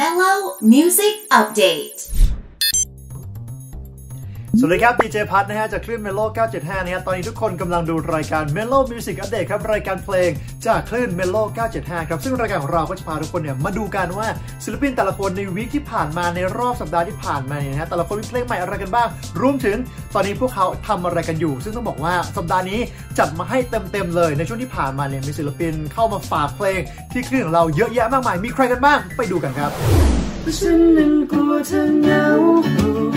Mellow Music Update สวัสดีครับดีเจพัทนะฮะจากคลื่น Mellow 975 นะฮะตอนนี้ทุกคนกำลังดูรายการ Mellow Music Update ครับ รายการเพลงจากคลื่น Mellow 975 ครับ ซึ่งรายการของเราก็จะพาทุกคนเนี่ยมาดูกันว่าศิลปินแต่ละคนใน week ที่ผ่านมาในรอบสัปดาห์ที่ผ่านมาเนี่ยนะฮะแต่ละคนมีเพลงใหม่อะไรกันบ้าง รวมถึงตอนนี้พวกเขาทำอะไรกันอยู่ ซึ่งต้องบอกว่าสัปดาห์นี้จัดมาให้เต็มๆเลย ในช่วงที่ผ่านมาเนี่ยมีศิลปินเข้ามาฝากเพลง ที่คลื่นของเราเยอะแยะมากมายมีใครกันบ้างไปดูกันครับฉันนั้นกลัวเธอเหงารู้เปล่า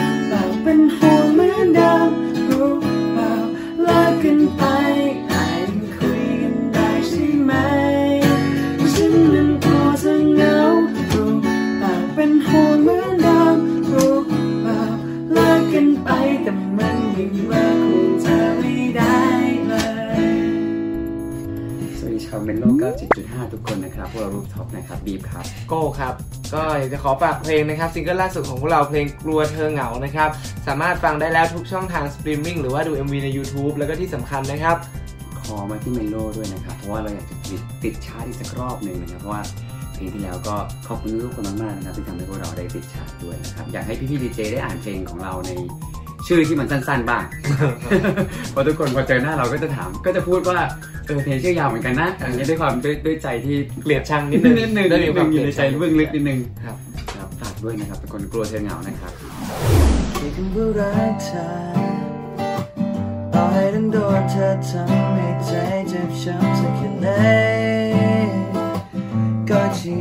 สวัสดีชาวเมนโล97.5 ทุกคนนะครับ พวกเรา Rooftop นะครับ บีบครับ โก้ครับ ก็อยากจะขอฝากเพลงนะครับซิงเกิลล่าสุดของพวกเราเพลงกลัวเธอเหงานะครับ สามารถฟังได้แล้วทุกช่องทางสตรีมมิ่งหรือว่าดู MV ใน YouTube แล้วก็ที่สำคัญนะครับ ขอมาที่ Mellow ด้วยนะครับ เพราะว่าเราอยากจะติดติดชาร์ตอีกสักรอบหนึ่งนะครับเพราะว่าเพลงที่แล้วก็ขอบคุณทุกคนมากๆนะครับที่ทำให้พวกเราได้ติดชาร์ตด้วยนะครับอยากให้พี่ๆดีเจได้อ่านเพลงของเราใน ชื่อที่มันสั้นๆบ้าง เพราะทุกคนพอเจอหน้าเราก็จะถาม ก็จะพูดว่าเออเพลงชื่อยาวเหมือนกันนะอย่างนี้ยด้วยความด้วยด้วยใจที่เกลียดชังนิดนึงนิดนึงได้นิมีดคนึวามงอยู่ในใจเกลีเบื้ยอดงชัลึกนิดนึงครับครับฝากด้วยนะครับเป็นคนกลัวเธอเหงานะครับที่คำว่ารักเธอต่อให้ต้องโดนเธอทำให้ใจเจ็บช้ำสักแค่ไหนก็จะ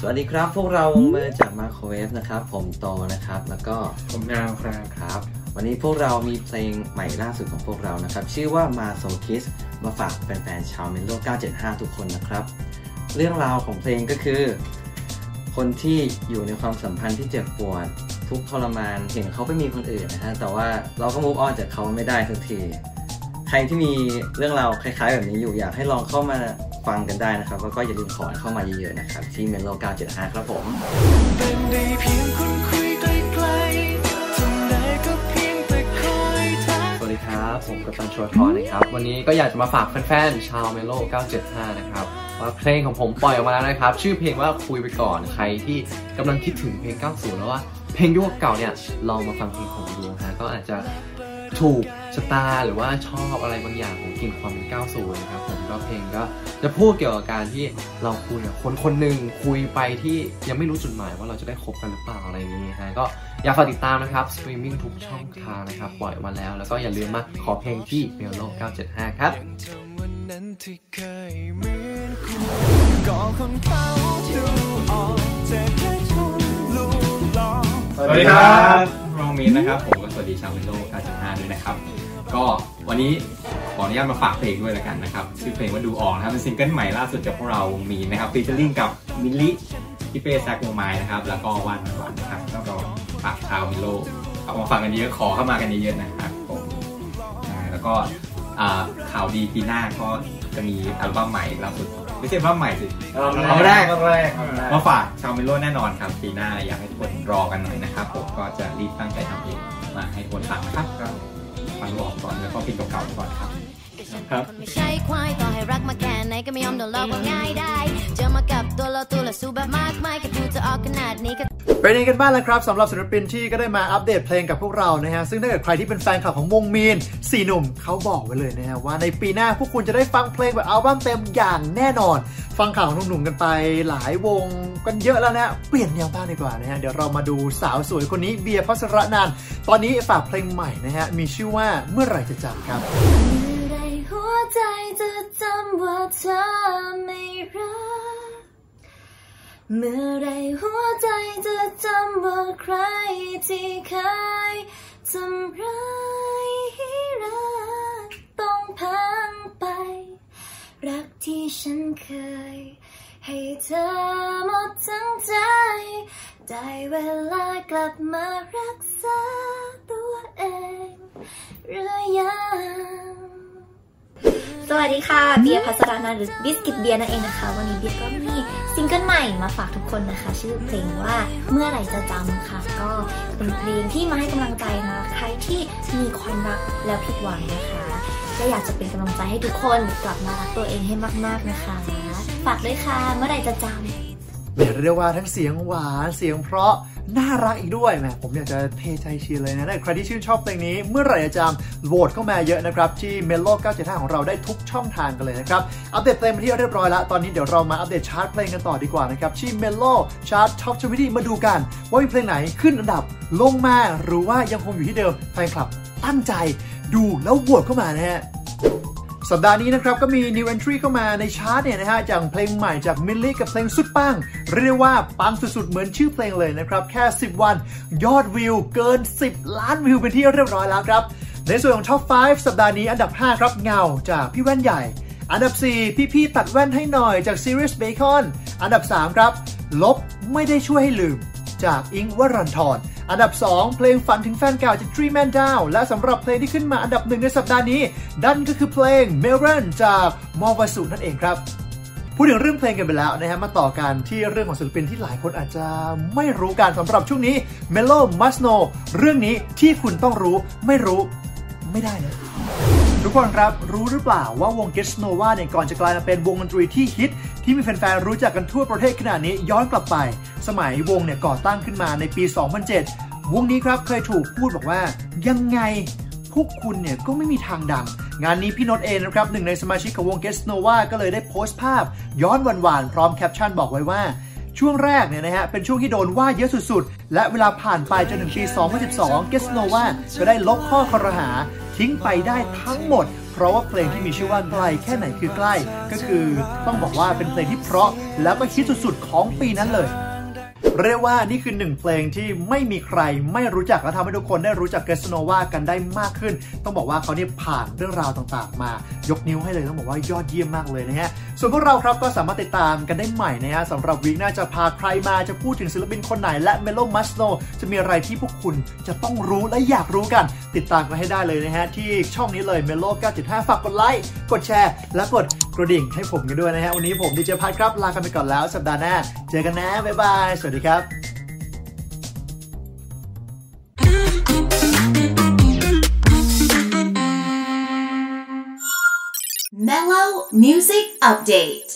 สวัสดีครับ พวกเราวงเบอร์จาก Microwave นะครับ ผมโตนะครับ แล้วก็ผมนาวครับครับ วันนี้พวกเรามีเพลงใหม่ล่าสุดของพวกเรานะครับ ชื่อว่า Masochist มาฝากแฟนๆชาว Mellow 975 ทุกคนนะครับ เรื่องราวของเพลงก็คือ คนที่อยู่ในความสัมพันธ์ที่เจ็บปวด ทุกข์ทรมานเห็นเขาไปมีคนอื่นนะฮะแต่ว่าเราก็ move on จากเขาไม่ได้สักทีใครที่มีเรื่องราวคล้ายๆ แบบนี้อยู่อยากให้ลองเข้ามา ฟังกันได้นะครับ แล้วก็อย่าลืมขอเข้ามาเยอะๆนะครับ ที่ Mellow 975 ครับผมเป็นได้เพียงคนคุยไกลๆทำได้ก็เพียงแต่คอยทักสวัสดีครับผมกัปตันชวร์ทอนะครับ วันนี้ก็อยากจะมาฝากแฟนๆชาว Mellow 975 นะครับว่าเพลงของผมปล่อยออกมาแล้วนะครับ ชื่อเพลงว่าคุยไปก่อนใครที่กำลังคิดถึงเพลง 90 แล้วว่าเพลงยุคเก่าเนี่ยลองมาฟังเพลงผมดูฮะก็อาจจะ ถูกชะตาหรือว่าชอบอะไรบางอย่างของกลิ่นความเป็น90นะครับผมก็เพลงก็จะพูดเกี่ยวกับการที่เราคุยกับคนคนหนึ่งคุยไปที่ยังไม่รู้จุดหมายว่าเราจะได้คบกันหรือเปล่าอะไรอย่างนี้ฮะก็อยากฝากติดตามนะครับสตรีมมิ่งทุกช่องทางนะครับปล่อยออกมาแล้ว แล้วก็อย่าลืมมาขอเพลงที่ Mellow 975 ครับวันนั้นที่เคยเหมือนคุณก็คนเขาดูออกจะแค่ชมลูกหลอกสวัสดีครับรองมีนนะครับผมก็สวัสดี ชาววินโดว์9.5 ด้วยนะครับ ก็วันนี้ขออนุญาตมาฝากเพลงด้วยแล้วกันนะครับ ชื่อเพลงว่าดูออกนะครับ เป็นซิงเกิลใหม่ล่าสุดจากพวกเราวงมีนนะครับฟีเจอริ่งกับมิลลิพี่เป้แซกวงไม้นะครับ แล้วก็ว่านหวานนะครับแล้วก็ฝากชาววินโดว์เอามาฟังกันเยอะขอเข้ามากันเยอะๆนะครับผมอ่าแล้วก็อ่าข่าวดีปีหน้าก็จะมีอัลบั้มใหม่ล่าสุดไม่ใช่อัลบั้มใหม่สิอัลบั้มแรกมาฝากชาว Mellow แน่นอนครับปีหน้าอยากให้ทุกคนรอกันหน่อยนะครับผมก็จะรีบตั้งใจทำเพลง มาให้ทุกคนฟังนะครับก็ฟังดูออกก่อนแล้วก็เพลงเก่าๆก่อนครับครับคนไม่ใช่ควายต่อให้รักมาแค่ไหนก็ไม่ยอมโดนหลอกว่าง่ายได้ เจอมากับตัวเราตัวละสู้แบบมากมายก็ดูจะออกขนาดนี้ก็ เป็นยังไงกันบ้างแล้วครับสำหรับศิลปินที่ก็ได้มาอัปเดตเพลงกับพวกเรานะฮะซึ่งถ้าเกิดใครที่เป็นแฟนคลับของวง Mean สี่หนุ่มเขาบอกไว้เลยนะฮะว่าในปีหน้าพวกคุณจะได้ฟังเพลงแบบอัลบั้มเต็มอย่างแน่นอน ฟังข่าวของหนุ่มๆกันไปหลายวงกันเยอะแล้วนะเปลี่ยนแนวบ้างดีกว่านะฮะเดี๋ยวเรามาดูสาวสวยคนนี้เบียร์พัสระนันตอนนี้ฝากเพลงใหม่นะฮะมีชื่อว่าเมื่อไหร่จะจำครับเมื่อไรหัวใจจะจำว่าเธอไม่รัก เมื่อไรหัวใจจะจำว่าใครที่เคยทำร้ายให้รักต้องพังไป รักที่ฉันเคย ให้เธอหมดทั้งใจ ได้เวลากลับมารักษาตัวเองหรือยัง สวัสดีค่ะ เบียร์พัสรานันท์หรือ Biscuit Beer นั่นเองนะคะ วันนี้เบียร์ก็มีซิงเกิลใหม่มาฝากทุกคนนะคะ ชื่อเพลงว่าเมื่อไหร่จะจำค่ะ ก็เป็นเพลงที่มาให้กำลังใจนะใครที่มีความรักแล้วผิดหวังนะคะก็อยากจะเป็นกำลังใจให้ทุกคนกลับมารักตัวเองให้มากๆนะคะฝากด้วยค่ะเมื่อไหร่จะจำแหมเรียกว่าทั้งเสียงหวานเสียงเพราะ น่ารักอีกด้วยแหมผมอยากจะเทใจเชียร์เลยนะใครที่ชื่นชอบเพลงนี้เมื่อไหร่จะจำโหวตเข้ามาเยอะนะครับ ที่เมโล975 ของเราได้ทุกช่องทางกันเลยนะครับ อัปเดตเพลงมาที่เรียบร้อยแล้ว ตอนนี้เดี๋ยวเรามาอัปเดตชาร์ตเพลงกันต่อดีกว่านะครับ ที่เมโลชาร์ต Top Twenty มาดูกัน ว่ามีเพลงไหนขึ้นอันดับลงมาหรือว่ายังคงอยู่ที่เดิมแฟนคลับตั้งใจดูแล้วโหวตเข้ามานะฮะ สัปดาห์นี้นะครับก็มี new entry เข้ามาในชาร์ตเนี่ยนะฮะจากเพลงใหม่จากมิลลี่กับเพลงสุดปัง เรียกว่าปังสุดๆ เหมือนชื่อเพลงเลยนะครับ แค่ 10 วันยอดวิวเกิน 10 ล้านวิวเป็นที่เรียบร้อยแล้วครับ ในส่วนของ Top 5 สัปดาห์นี้อันดับ 5 ครับเงาจากพี่แว่นใหญ่ อันดับ 4 พี่ๆตัดแว่นให้หน่อยจาก Series Bacon อันดับ 3 ครับ ลบไม่ได้ช่วยให้ลืมจากอิงวรันทร อันดับ 2 เพลงฝันถึงแฟนเก่าจาก Three Man Down และสำหรับเพลงที่ขึ้นมาอันดับหนึ่งในสัปดาห์นี้ดันก็คือเพลง m e r o n จากมอวสุนั่นเองครับพูดถึงเรื่องเพลงกันไปแล้วนะฮะมาต่อกันที่เรื่องของศิลปินที่หลายคนอาจจะไม่รู้กันสำหรับช่วงนี้ Melo Must Know เรื่องนี้ที่คุณต้องรู้ไม่รู้ไม่ได้นะทุกคนครับรู้หรือเปล่าว่าวง g e s Nova เนี่ยก่อนจะกลายมาเป็นวงดนตรีที่ฮิต ที่มีแฟนๆรู้จักกันทั่วประเทศขนาดนี้ย้อนกลับไป สมัยวงเนี่ยก่อตั้งขึ้นมาในปี 2007 วงนี้ครับเคยถูกพูดบอกว่า ยังไงพวกคุณเนี่ยก็ไม่มีทางดัง งานนี้พี่โนตเองนะครับหนึ่งในสมาชิกของวง g e s Nova ก็เลยได้โพสต์ภาพ ย้อนหวานๆพร้อมแคปชั่นบอกไว้ว่าช่วงแรกเนี่ยนะฮะเป็นช่วงที่โดนว่าเยอะสุดๆ และเวลาผ่านไปจนถึงปี 2012 g e s Nova ก็ได้ลบข้อคอรหา ทิ้งไปได้ทั้งหมด เพราะว่าเพลงที่มีชื่อว่าไกลแค่ไหนคือใกล้ ก็คือต้องบอกว่าเป็นเพลงที่เพราะแล้วก็ฮิตสุดๆ ของปีนั้นเลย เรียกว่านี่คือหนึ่งเพลงที่ไม่มีใครไม่รู้จักและทำให้ทุกคนได้รู้จักเกสโนวากันได้มากขึ้น ต้องบอกว่าเขาเนี่ยผ่านเรื่องราวต่างๆ มายกนิ้วให้เลยต้องบอกว่ายอดเยี่ยมมากเลยนะฮะส่วนพวกเราครับก็สามารถติดตามกันได้ใหม่นะฮะสำหรับวีคหน้าจะพาใครมาจะพูดถึงศิลปินคนไหนและเมโลมัสโนจะมีอะไรที่พวกคุณจะต้องรู้และอยากรู้กัน ติดตามกันให้ได้เลยนะฮะที่ช่องนี้เลยเมโล9.5ฝากกดไลค์กดแชร์ และกดกระดิ่งให้ผมกันด้วยนะฮะวันนี้ผมดีเจพัทครับลากันไปก่อนแล้วสัปดาห์หน้าเจอกันนะบ๊ายบายวัสดีครับ Mellow Music Update